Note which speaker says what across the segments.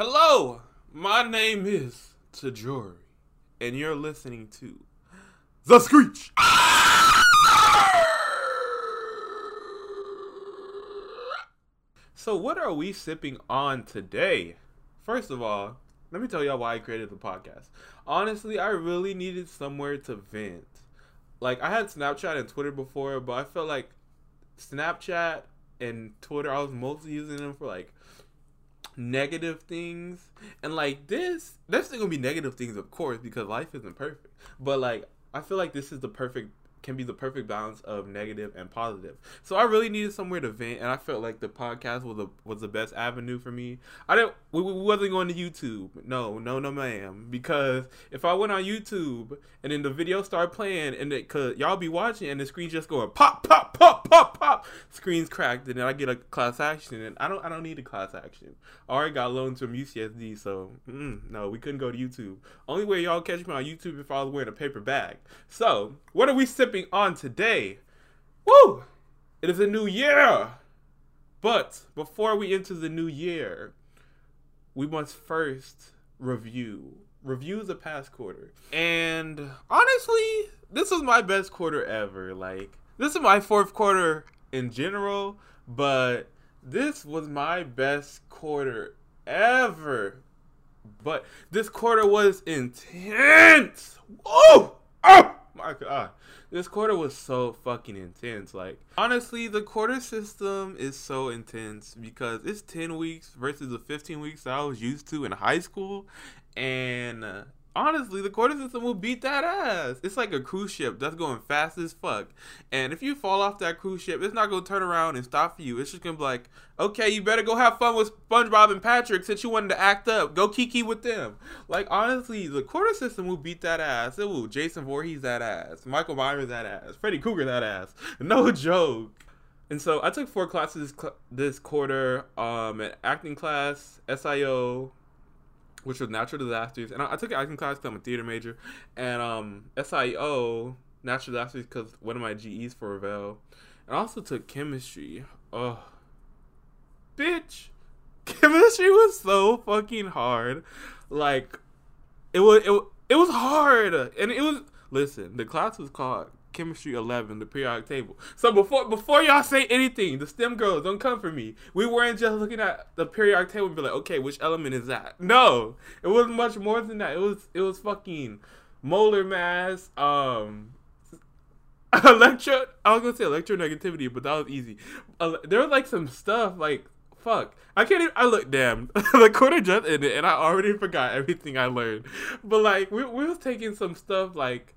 Speaker 1: Hello, my name is Tajori, and you're listening to The Screech. So, what are we sipping on today? First of all, let me tell y'all why I created the podcast. Honestly, I really needed somewhere to vent. Like, I had Snapchat and Twitter before, but I felt like Snapchat and Twitter, I was mostly using them for like negative things. And like this, there's still gonna be negative things, of course, because life isn't perfect. But like, I feel like this is the perfect can be the perfect balance of negative and positive. So I really needed somewhere to vent, and I felt like the podcast was a was the best avenue for me. I didn't we, we wasn't going to YouTube. No, no, no, ma'am. Because if I went on YouTube and then the video started playing and it could y'all be watching and the screen just going pop, pop, pop, pop, pop, screens cracked, and then I get a class action, and I don't I don't need a class action. I already got loans from UCSD, so mm, no, we couldn't go to YouTube. Only way y'all catch me on YouTube if I was wearing a paper bag. So what are we on today? Woo! It is a new year. But before we enter the new year, we must first review review the past quarter. And honestly, this was my best quarter ever. Like this is my fourth quarter in general, but this was my best quarter ever. But this quarter was intense. Whoa! Oh my god. This quarter was so fucking intense. Like, honestly, the quarter system is so intense because it's 10 weeks versus the 15 weeks that I was used to in high school. And uh, honestly, the quarter system will beat that ass. It's like a cruise ship that's going fast as fuck. And if you fall off that cruise ship, it's not gonna turn around and stop for you. It's just gonna be like, okay, you better go have fun with SpongeBob and Patrick since you wanted to act up. Go kiki with them. Like honestly, the quarter system will beat that ass. It will Jason Voorhees that ass, Michael Myers that ass, Freddy Krueger that ass. No joke. And so I took four classes this quarter, um, an acting class, SIO, which was natural disasters, and I, I took acting class because I'm a theater major, and um, SIO natural disasters because one of my GEs for Revelle, and I also took chemistry. Oh, bitch, chemistry was so fucking hard. Like, it was it, it was hard, and it was listen. The class was called chemistry 11 the periodic table. So before before y'all say anything the stem girls don't come for me. We weren't just looking at the periodic table and be like okay which element is that? No it was much more than that. It was it was fucking molar mass um electro i was gonna say electronegativity but that was easy. Uh, there was like some stuff like fuck. I can't even i look damn. The quarter just ended and i already forgot everything i learned. But like we, we was taking some stuff like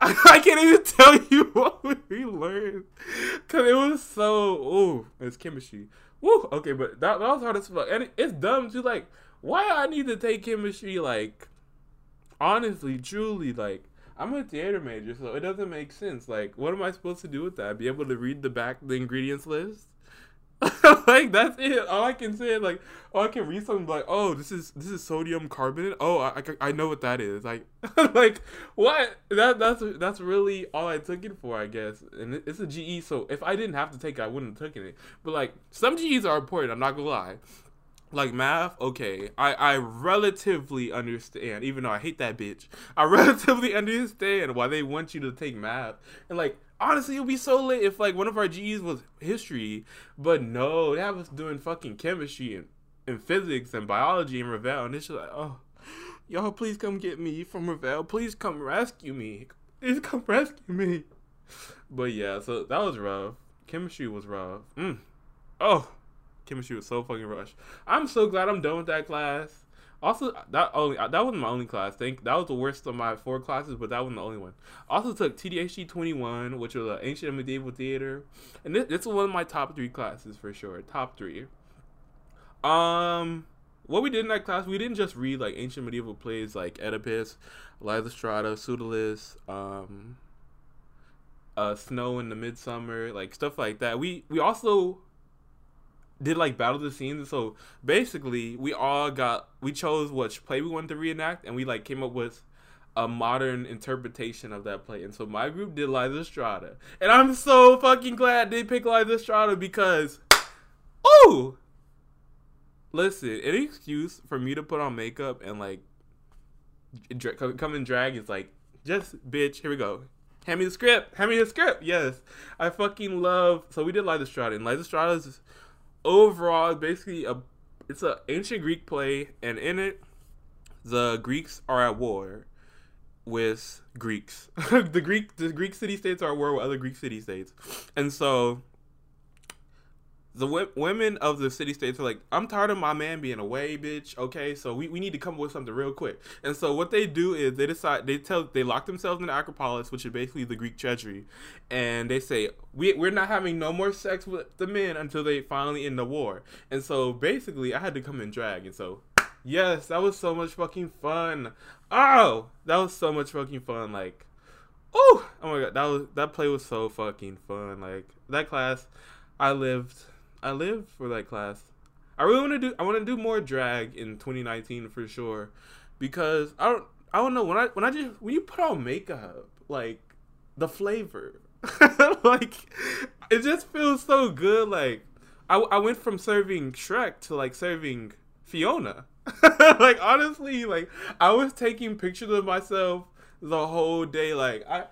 Speaker 1: I, I can't even tell you what we learned because it was so. Oh, it's chemistry. Woo. Okay, but that, that was hard as fuck, and it, it's dumb too. Like, why I need to take chemistry? Like, honestly, truly, like. I'm a theater major, so it doesn't make sense. Like, what am I supposed to do with that? Be able to read the back the ingredients list? like that's it. All I can say is like, oh, I can read something like, oh, this is this is sodium carbonate. Oh, I, I, I know what that is. Like, like what? That that's that's really all I took it for, I guess. And it's a GE, so if I didn't have to take it, I wouldn't have taken it. But like, some GEs are important. I'm not gonna lie. Like math, okay, I I relatively understand, even though I hate that bitch. I relatively understand why they want you to take math, and like honestly, it'd be so lit if like one of our G's was history, but no, they have us doing fucking chemistry and, and physics and biology and Revelle, and it's just like, oh, y'all, please come get me from Revelle. Please come rescue me. Please come rescue me. But yeah, so that was rough. Chemistry was rough. Mm. Oh, chemistry was so fucking rushed. I'm so glad I'm done with that class. Also, that only that wasn't my only class. Think that was the worst of my four classes, but that wasn't the only one. Also took TDHT twenty one, which was an ancient and medieval theater, and this, this is one of my top three classes for sure. Top three. Um, what we did in that class, we didn't just read like ancient medieval plays like Oedipus, Lysistrata, Pseudolus, um, uh, Snow in the Midsummer, like stuff like that. We we also did like battle the scenes. So basically, we all got we chose which play we wanted to reenact, and we like came up with a modern interpretation of that play. And so my group did Lysistrata, and I'm so fucking glad they picked Lysistrata because, oh, listen, any excuse for me to put on makeup and like come in drag is like just bitch. Here we go. Hand me the script. Hand me the script. Yes, I fucking love. So we did Lysistrata, and Lysistrata is overall basically a it's an ancient Greek play, and in it, the Greeks are at war with Greeks. the Greek the Greek city states are at war with other Greek city states, and so the w- women of the city states are like, I'm tired of my man being away, bitch. Okay, so we, we need to come up with something real quick. And so what they do is they decide they tell they lock themselves in the Acropolis, which is basically the Greek treasury, and they say we we're not having no more sex with the men until they finally end the war. And so basically, I had to come in drag, and so yes, that was so much fucking fun. Oh, that was so much fucking fun. Like, oh, oh my god, that was that play was so fucking fun. Like that class, I lived I live for that class. I really want to do. I want to do more drag in 2019 for sure, because I don't. I don't know when I when I just when you put on makeup, like the flavor, like it just feels so good. Like I I went from serving Shrek to like serving Fiona. like honestly, like I was taking pictures of myself the whole day. Like I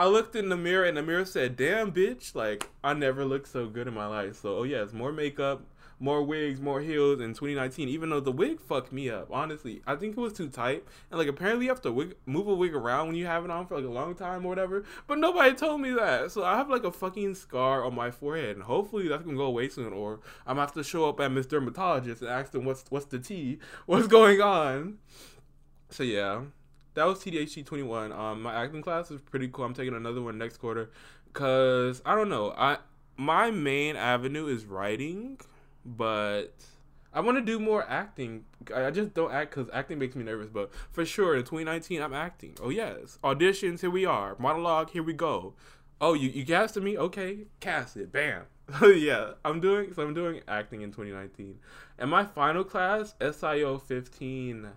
Speaker 1: I looked in the mirror and the mirror said, "Damn, bitch! Like I never looked so good in my life." So, oh yes, more makeup, more wigs, more heels in 2019. Even though the wig fucked me up, honestly, I think it was too tight. And like apparently you have to wig, move a wig around when you have it on for like a long time or whatever. But nobody told me that, so I have like a fucking scar on my forehead, and hopefully that's gonna go away soon. Or I'm gonna have to show up at Miss Dermatologist and ask them what's what's the tea, what's going on. So yeah that was TDHT 21. Um, my acting class is pretty cool. I'm taking another one next quarter because I don't know. I my main avenue is writing, but I want to do more acting. I just don't act because acting makes me nervous. But for sure, in 2019, I'm acting. Oh yes, auditions. Here we are. Monologue. Here we go. Oh, you you casted me? Okay, cast it. Bam. yeah, I'm doing. So I'm doing acting in 2019, and my final class, SIO 15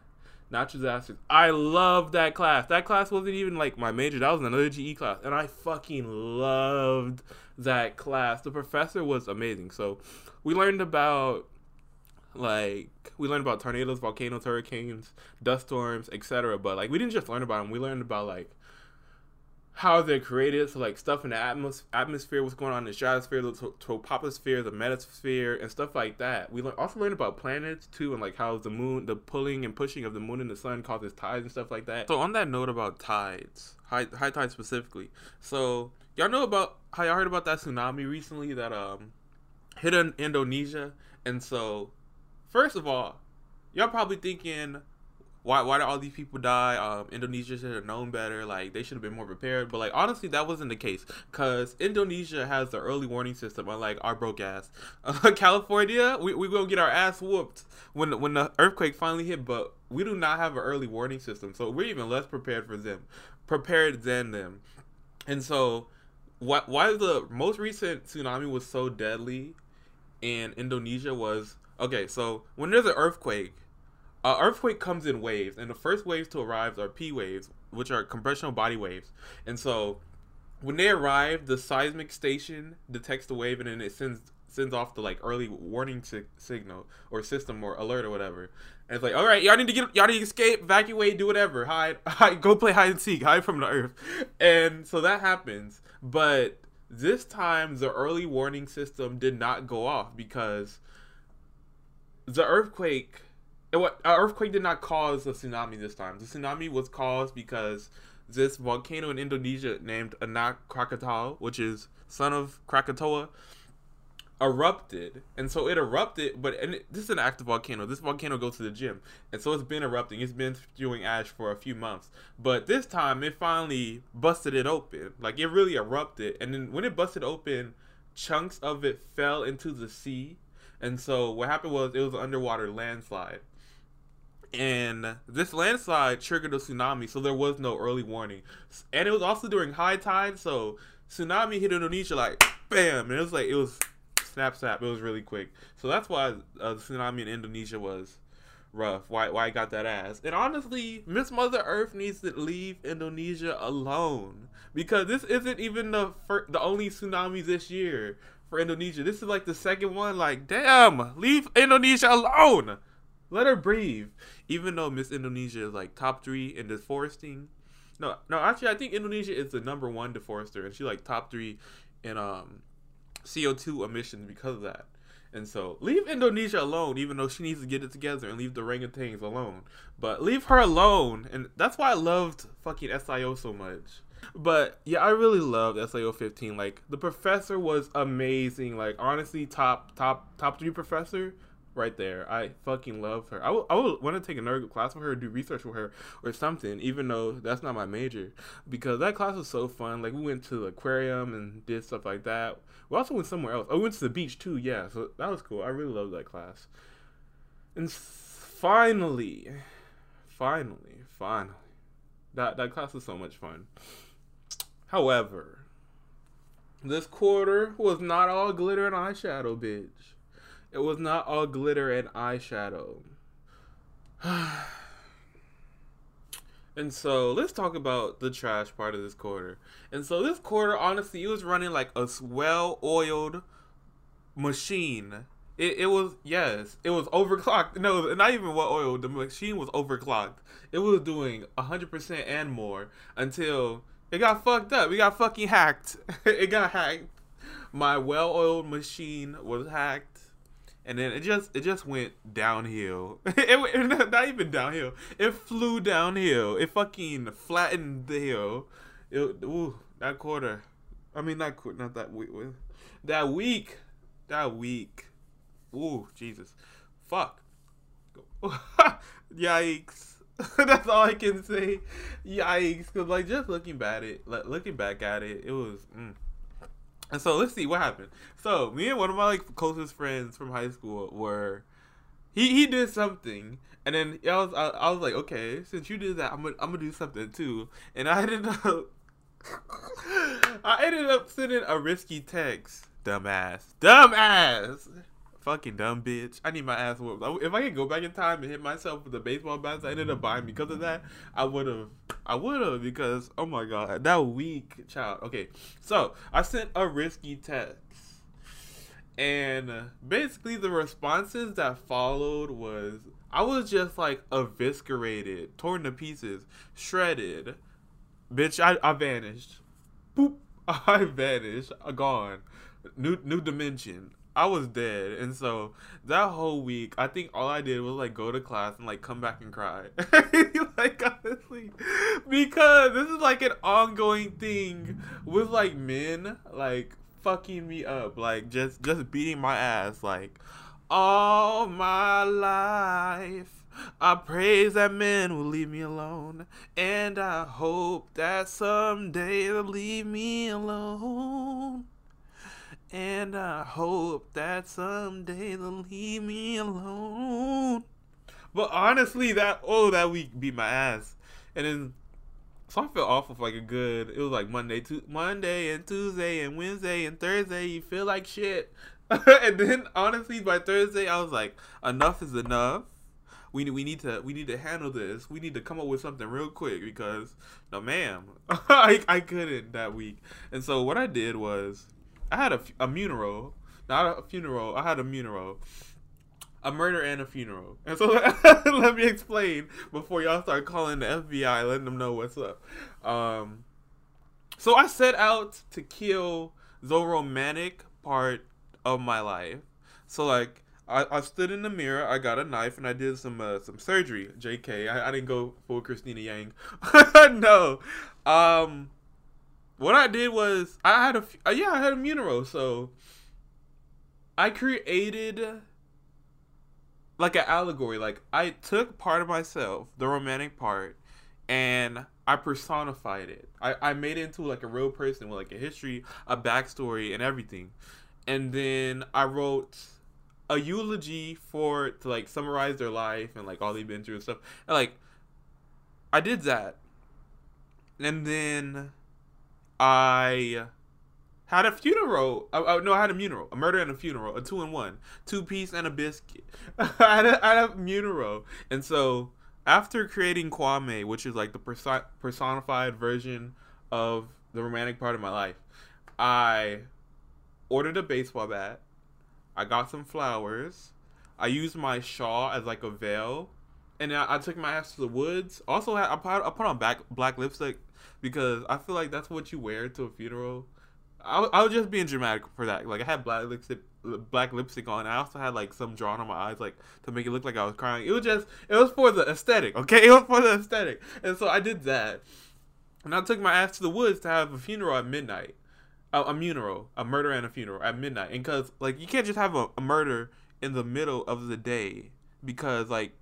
Speaker 1: natural disasters. I love that class. That class wasn't even like my major. That was another GE class, and I fucking loved that class. The professor was amazing. So we learned about like we learned about tornadoes, volcanoes, hurricanes, dust storms, etc. But like we didn't just learn about them. We learned about like how they're created. So like stuff in the atmos- atmosphere, what's going on in the stratosphere, the troposphere, the metasphere, and stuff like that. We also learned about planets too, and like how the moon, the pulling and pushing of the moon and the sun causes tides and stuff like that. So on that note about tides, high high tides specifically. So y'all know about how y'all heard about that tsunami recently that um hit in Indonesia, and so first of all, y'all probably thinking why why did all these people die? Um, Indonesia should have known better. Like they should have been more prepared. But like honestly, that wasn't the case because Indonesia has the early warning system, unlike our broke ass. Uh, California, we we gonna get our ass whooped when when the earthquake finally hit. But we do not have an early warning system, so we're even less prepared for them, prepared than them. And so, why why the most recent tsunami was so deadly in Indonesia was okay. So when there's an earthquake uh, earthquake comes in waves, and the first waves to arrive are P waves, which are compressional body waves. And so, when they arrive, the seismic station detects the wave, and then it sends sends off the like early warning si- signal or system or alert or whatever. And it's like, all right, y'all need to get, y'all need to escape, evacuate, do whatever, hide, hide, go play hide and seek, hide from the earth. And so that happens, but this time the early warning system did not go off because the earthquake what an earthquake did not cause a tsunami this time. The tsunami was caused because this volcano in Indonesia named Anak Krakatau, which is son of Krakatoa, erupted, and so it erupted. But and it, this is an active volcano. This volcano goes to the gym, and so it's been erupting. It's been spewing ash for a few months, but this time it finally busted it open. Like it really erupted, and then when it busted open, chunks of it fell into the sea. And so what happened was it was an underwater landslide and this landslide triggered a tsunami, so there was no early warning. And it was also during high tide, so tsunami hit Indonesia like bam, and it was like it was snap snap. It was really quick, so that's why uh, the tsunami in Indonesia was rough. Why why I got that ass? And honestly, Miss Mother Earth needs to leave Indonesia alone because this isn't even the fir- the only tsunami this year. for Indonesia. This is like the second one. Like, damn, leave Indonesia alone. Let her breathe. Even though Miss Indonesia is like top three in deforesting. No, no, actually, I think Indonesia is the number one deforester, and she like top three in um CO two emissions because of that. And so leave Indonesia alone, even though she needs to get it together and leave the orangutans alone. But leave her alone, and that's why I loved fucking SIO so much. But yeah, I really loved SIO 15. Like the professor was amazing. Like honestly, top top top three professor right there. I fucking love her. I would, I want to take another class with her, do research with her, or something. Even though that's not my major, because that class was so fun. Like we went to the aquarium and did stuff like that. We also went somewhere else. Oh, we went to the beach too. Yeah, so that was cool. I really loved that class. And finally, finally, finally, that that class was so much fun. However, this quarter was not all glitter and eyeshadow, bitch. It was not all glitter and eyeshadow. and so let's talk about the trash part of this quarter. And so this quarter, honestly, it was running like a well oiled machine. It, it was yes, it was overclocked. No, not even well oiled. The machine was overclocked. It was doing hundred percent and more until it got fucked up. We got fucking hacked. it got hacked. My well oiled machine was hacked and then it just it just went downhill. it not even downhill. It flew downhill. It fucking flattened the hill. It, ooh, that quarter. I mean, not not that week. That week. That week. Ooh, Jesus. Fuck. Yikes. That's all I can say. Yikes. Cause like just looking back at it, like looking back at it, it was. Mm. And so let's see what happened. So me and one of my like closest friends from high school were he he did something and then I was I, I was like okay since you did that I'm gonna I'm gonna do something too. And I ended up I ended up sending a risky text. Dumbass. Dumbass Fucking dumb bitch. I need my ass whooped. If I could go back in time and hit myself with the baseball bats I ended up buying because of that, I would have. I would have because, oh my god, that weak child. Okay, so I sent a risky text. And basically, the responses that followed was I was just like eviscerated, torn to pieces, shredded. Bitch, I, I vanished. Boop. I vanished. Gone. New new dimension. I was dead, and so that whole week, I think all I did was like go to class and like come back and cry. like honestly, because this is like an ongoing thing with like men like fucking me up, like just just beating my ass, like all my life. I praise that men will leave me alone, and I hope that someday they'll leave me alone. And I hope that someday they'll leave me alone. But honestly, that oh that week beat my ass. And then so I feel awful for like a good it was like Monday to Monday and Tuesday and Wednesday and Thursday you feel like shit. and then honestly by Thursday I was like, enough is enough. We we need to we need to handle this. We need to come up with something real quick because no ma'am. I I couldn't that week. And so what I did was I had a, a funeral, not a funeral. I had a funeral, a murder and a funeral. And so let me explain before y'all start calling the FBI, letting them know what's up. Um, so I set out to kill the romantic part of my life. So like. I, I stood in the mirror. I got a knife and I did some uh, some surgery. Jk, I, I didn't go full Cristina Yang. no, um, what I did was I had a uh, yeah I had a mural, so I created like an allegory. Like I took part of myself, the romantic part, and I personified it. I, I made it into like a real person with like a history, a backstory, and everything. And then I wrote a eulogy for to like summarize their life and like all they've been through and stuff. And like I did that. And then I had a funeral. Uh, uh, no, I had a funeral, a murder and a funeral, a two in one, two piece and a biscuit. I, had a, I had a funeral, and so after creating Kwame, which is like the perso- personified version of the romantic part of my life, I ordered a baseball bat. I got some flowers. I used my shawl as like a veil, and I, I took my ass to the woods. Also, I put, I put on back, black lipstick because I feel like that's what you wear to a funeral. I, I was just being dramatic for that. Like I had black lipstick, black lipstick on. I also had like some drawn on my eyes, like to make it look like I was crying. It was just, it was for the aesthetic. Okay, it was for the aesthetic, and so I did that. And I took my ass to the woods to have a funeral at midnight. A, a funeral, a murder and a funeral at midnight. And because like you can't just have a, a murder in the middle of the day because like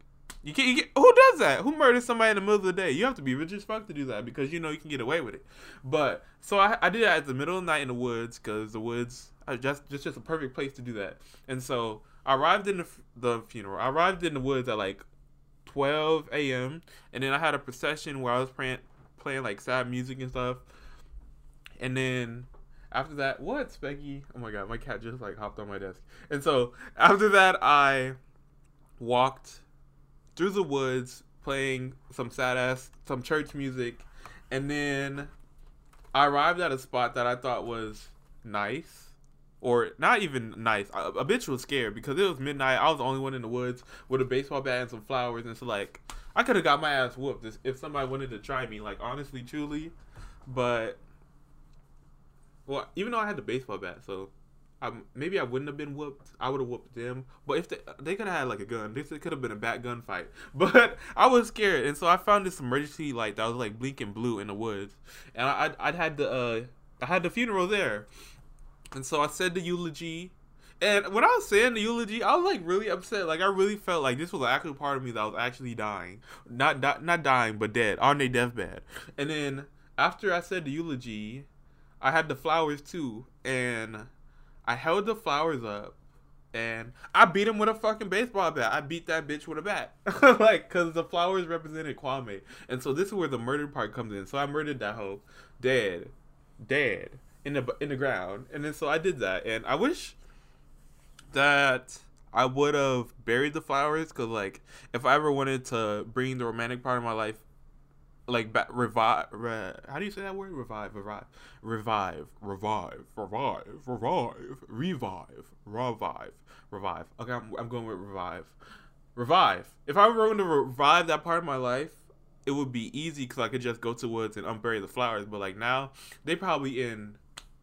Speaker 1: you can't, you who does that? Who murders somebody in the middle of the day? You have to be rich as fuck to do that because you know you can get away with it. But so I, I did that at the middle of the night in the woods because the woods are just just just a perfect place to do that. And so I arrived in the the funeral. I arrived in the woods at like 12 a.m. and then I had a procession where I was playing playing like sad music and stuff. And then after that, what, Specky? Oh my god, my cat just like hopped on my desk. And so after that, I walked through the woods playing some sad ass, some church music. And then I arrived at a spot that I thought was nice. Or not even nice. A, a bitch was scared because it was midnight. I was the only one in the woods with a baseball bat and some flowers. And so, like, I could have got my ass whooped if somebody wanted to try me. Like, honestly, truly. But well, even though I had the baseball bat, so um, maybe I wouldn't have been whooped. I would have whooped them. But if they they could have had like a gun, this could have been a bat gun fight. But I was scared, and so I found this emergency light that was like blinking blue in the woods, and I I had the uh I had the funeral there, and so I said the eulogy. And when I was saying the eulogy, I was like really upset. Like I really felt like this was an actual part of me that was actually dying, not not, not dying, but dead on their deathbed. And then after I said the eulogy, I had the flowers too, and I held the flowers up, and I beat him with a fucking baseball bat. I beat that bitch with a bat, like, cause the flowers represented Kwame, and so this is where the murder part comes in. So I murdered that hoe, dead, dead in the in the ground, and then so I did that, and I wish that I would have buried the flowers, cause like if I ever wanted to bring the romantic part of my life like back, revive. Re, how do you say that word? Revive, revive, revive, revive, revive, revive, revive, revive, revive. Okay, I'm, I'm going with revive, revive. If I were going to revive that part of my life, it would be easy because I could just go to woods and unbury the flowers. But like now, they probably in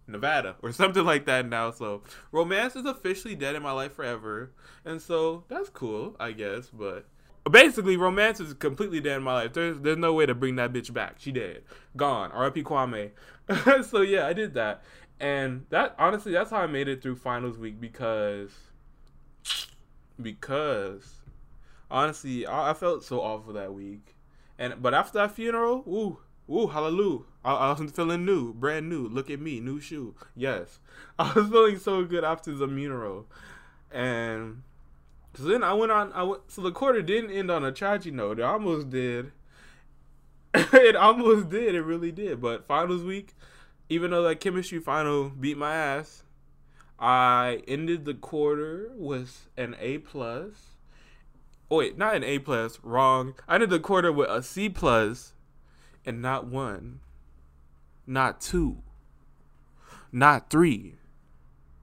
Speaker 1: Nevada or something like that now. So romance is officially dead in my life forever, and so that's cool, I guess. But basically romance is completely dead in my life. There's there's no way to bring that bitch back. She dead, gone. R.I.P. Kwame. so yeah, I did that, and that honestly, that's how I made it through finals week because because honestly, I, I felt so awful that week, and but after that funeral, woo. Woo, hallelujah. I, I was feeling new, brand new. Look at me, new shoe. Yes. I was feeling so good after the funeral. And so then I went on. I went, so the quarter didn't end on a tragic note. It almost did. it almost did. It really did. But finals week, even though that chemistry final beat my ass, I ended the quarter with an A plus. Oh wait, not an A plus. Wrong. I ended the quarter with a C plus, and not one, not two, not three.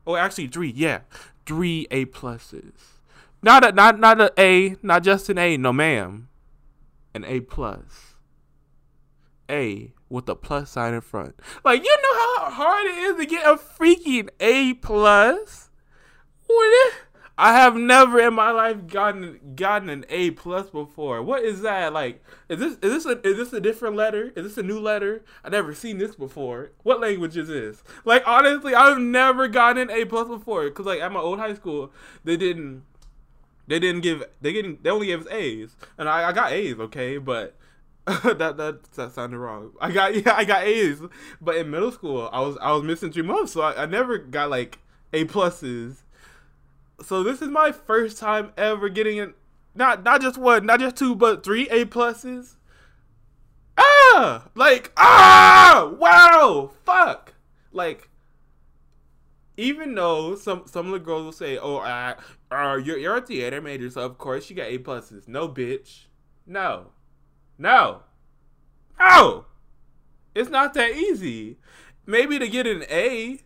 Speaker 1: Oh, actually three. Yeah, three A pluses. Not a not not a A, not just an A, no ma'am. An A plus. A with a plus sign in front. Like you know how hard it is to get a freaking A plus? What I have never in my life gotten gotten an A plus before. What is that? Like, is this is this a, is this a different letter? Is this a new letter? I never seen this before. What language is this? Like, honestly, I've never gotten an A plus before. Cause like at my old high school, they didn't they didn't give they getting they only gave us A's, and I, I got A's, okay, but that, that that sounded wrong. I got yeah I got A's, but in middle school I was I was missing three months, so I, I never got like A pluses. So this is my first time ever getting it, not not just one, not just two, but three A pluses. Ah, like ah, wow, fuck, like even though some some of the girls will say, "Oh, uh, uh, you're you're a theater major, so of course you got A pluses." No, bitch. No, no, no. It's not that easy. Maybe to get an A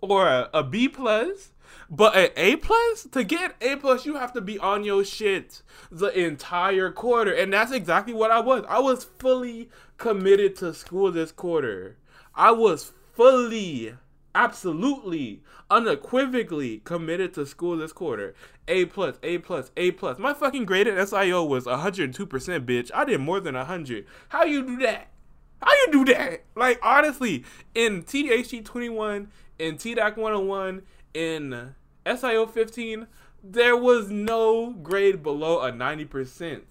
Speaker 1: or a, a B plus. But an A plus to get A plus, you have to be on your shit the entire quarter, and that's exactly what I was. I was fully committed to school this quarter. I was fully, absolutely, unequivocally committed to school this quarter. A plus, A plus, A plus. My fucking grade at SIO was 102%, bitch. I did more than 100. How you do that? How you do that? Like honestly, in TDHT 21, in TDAC 101, in SIO 15, there was no grade below a 90%.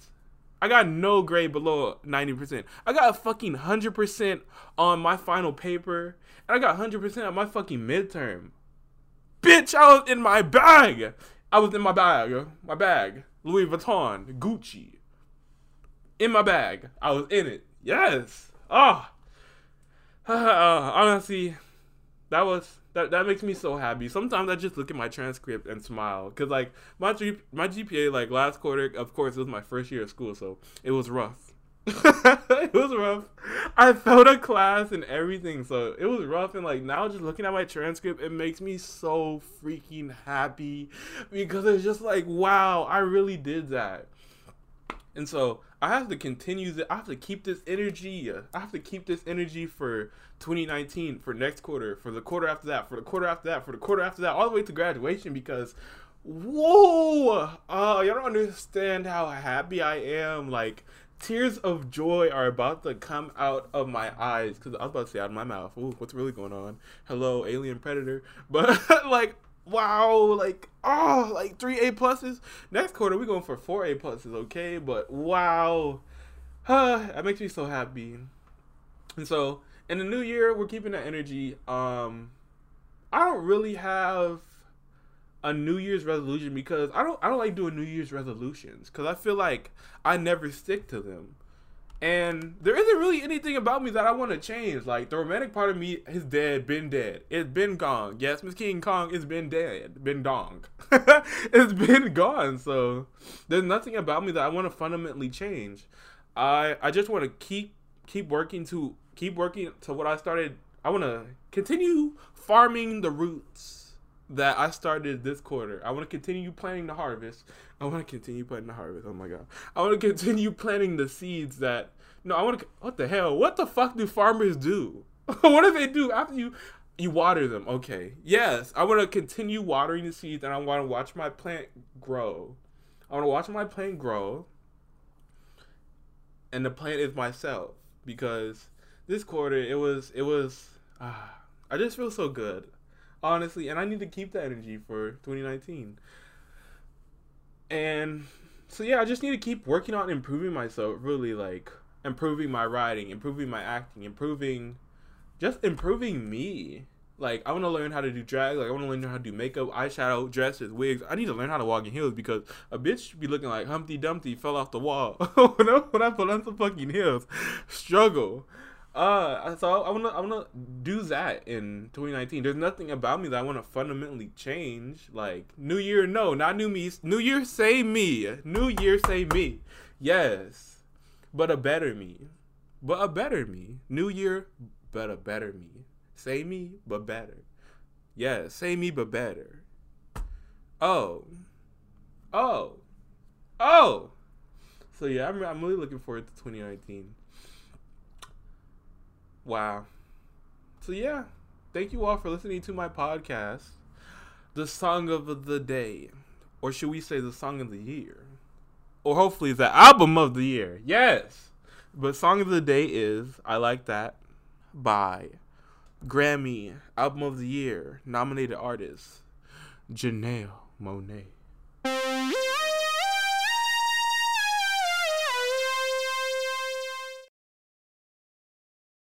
Speaker 1: I got no grade below 90%. I got a fucking 100% on my final paper, and I got 100% on my fucking midterm. Bitch, I was in my bag. I was in my bag. My bag. Louis Vuitton, Gucci. In my bag. I was in it. Yes. Oh. Uh, honestly, that was that that makes me so happy. Sometimes I just look at my transcript and smile because like my G, my GPA like last quarter, of course, it was my first year of school, so it was rough. it was rough. I failed a class and everything, so it was rough. And like now, just looking at my transcript, it makes me so freaking happy because it's just like, wow, I really did that. And so I have to continue that. I have to keep this energy. I have to keep this energy for 2019, for next quarter, for the quarter after that, for the quarter after that, for the quarter after that, all the way to graduation because whoa, uh, y'all don't understand how happy I am. Like tears of joy are about to come out of my eyes because I was about to say out of my mouth. Ooh, what's really going on? Hello, alien predator. But like wow, like oh, like three A pluses. Next quarter we going for four A pluses, okay? But wow, uh, that makes me so happy. And so in the new year, we're keeping that energy. Um, I don't really have a New Year's resolution because I don't I don't like doing New Year's resolutions because I feel like I never stick to them. And there isn't really anything about me that I want to change. Like the romantic part of me is dead, been dead. It's been gone. Yes, Miss King Kong has been dead, been dong. it's been gone. So there's nothing about me that I want to fundamentally change. I I just want to keep keep working to keep working to what I started. I want to continue farming the roots that I started this quarter. I want to continue planting the harvest. I want to continue planting the harvest. Oh my god. I want to continue planting the seeds that no, I want to what the hell? What the fuck do farmers do? what do they do after you you water them? Okay. Yes, I want to continue watering the seeds and I want to watch my plant grow. I want to watch my plant grow. And the plant is myself because this quarter it was it was ah, I just feel so good honestly, and I need to keep the energy for 2019. And so yeah, I just need to keep working on improving myself, really like improving my writing, improving my acting, improving just improving me. Like I want to learn how to do drag. Like I want to learn how to do makeup, eyeshadow, dresses, wigs. I need to learn how to walk in heels because a bitch should be looking like Humpty Dumpty fell off the wall when I put on some fucking heels. Struggle. Uh, so I wanna I wanna do that in 2019. There's nothing about me that I wanna fundamentally change. Like New Year, no, not new me. New Year, say me. New Year, say me. Yes, but a better me. But a better me. New Year, but a better me. Say me, but better. Yeah, say me, but better. Oh, oh, oh. So yeah, I'm I'm really looking forward to 2019. Wow. So yeah, thank you all for listening to my podcast, the song of the day, or should we say the song of the year, or hopefully the album of the year. Yes, but song of the day is "I Like That" by Grammy Album of the Year nominated artist Janelle Monáe.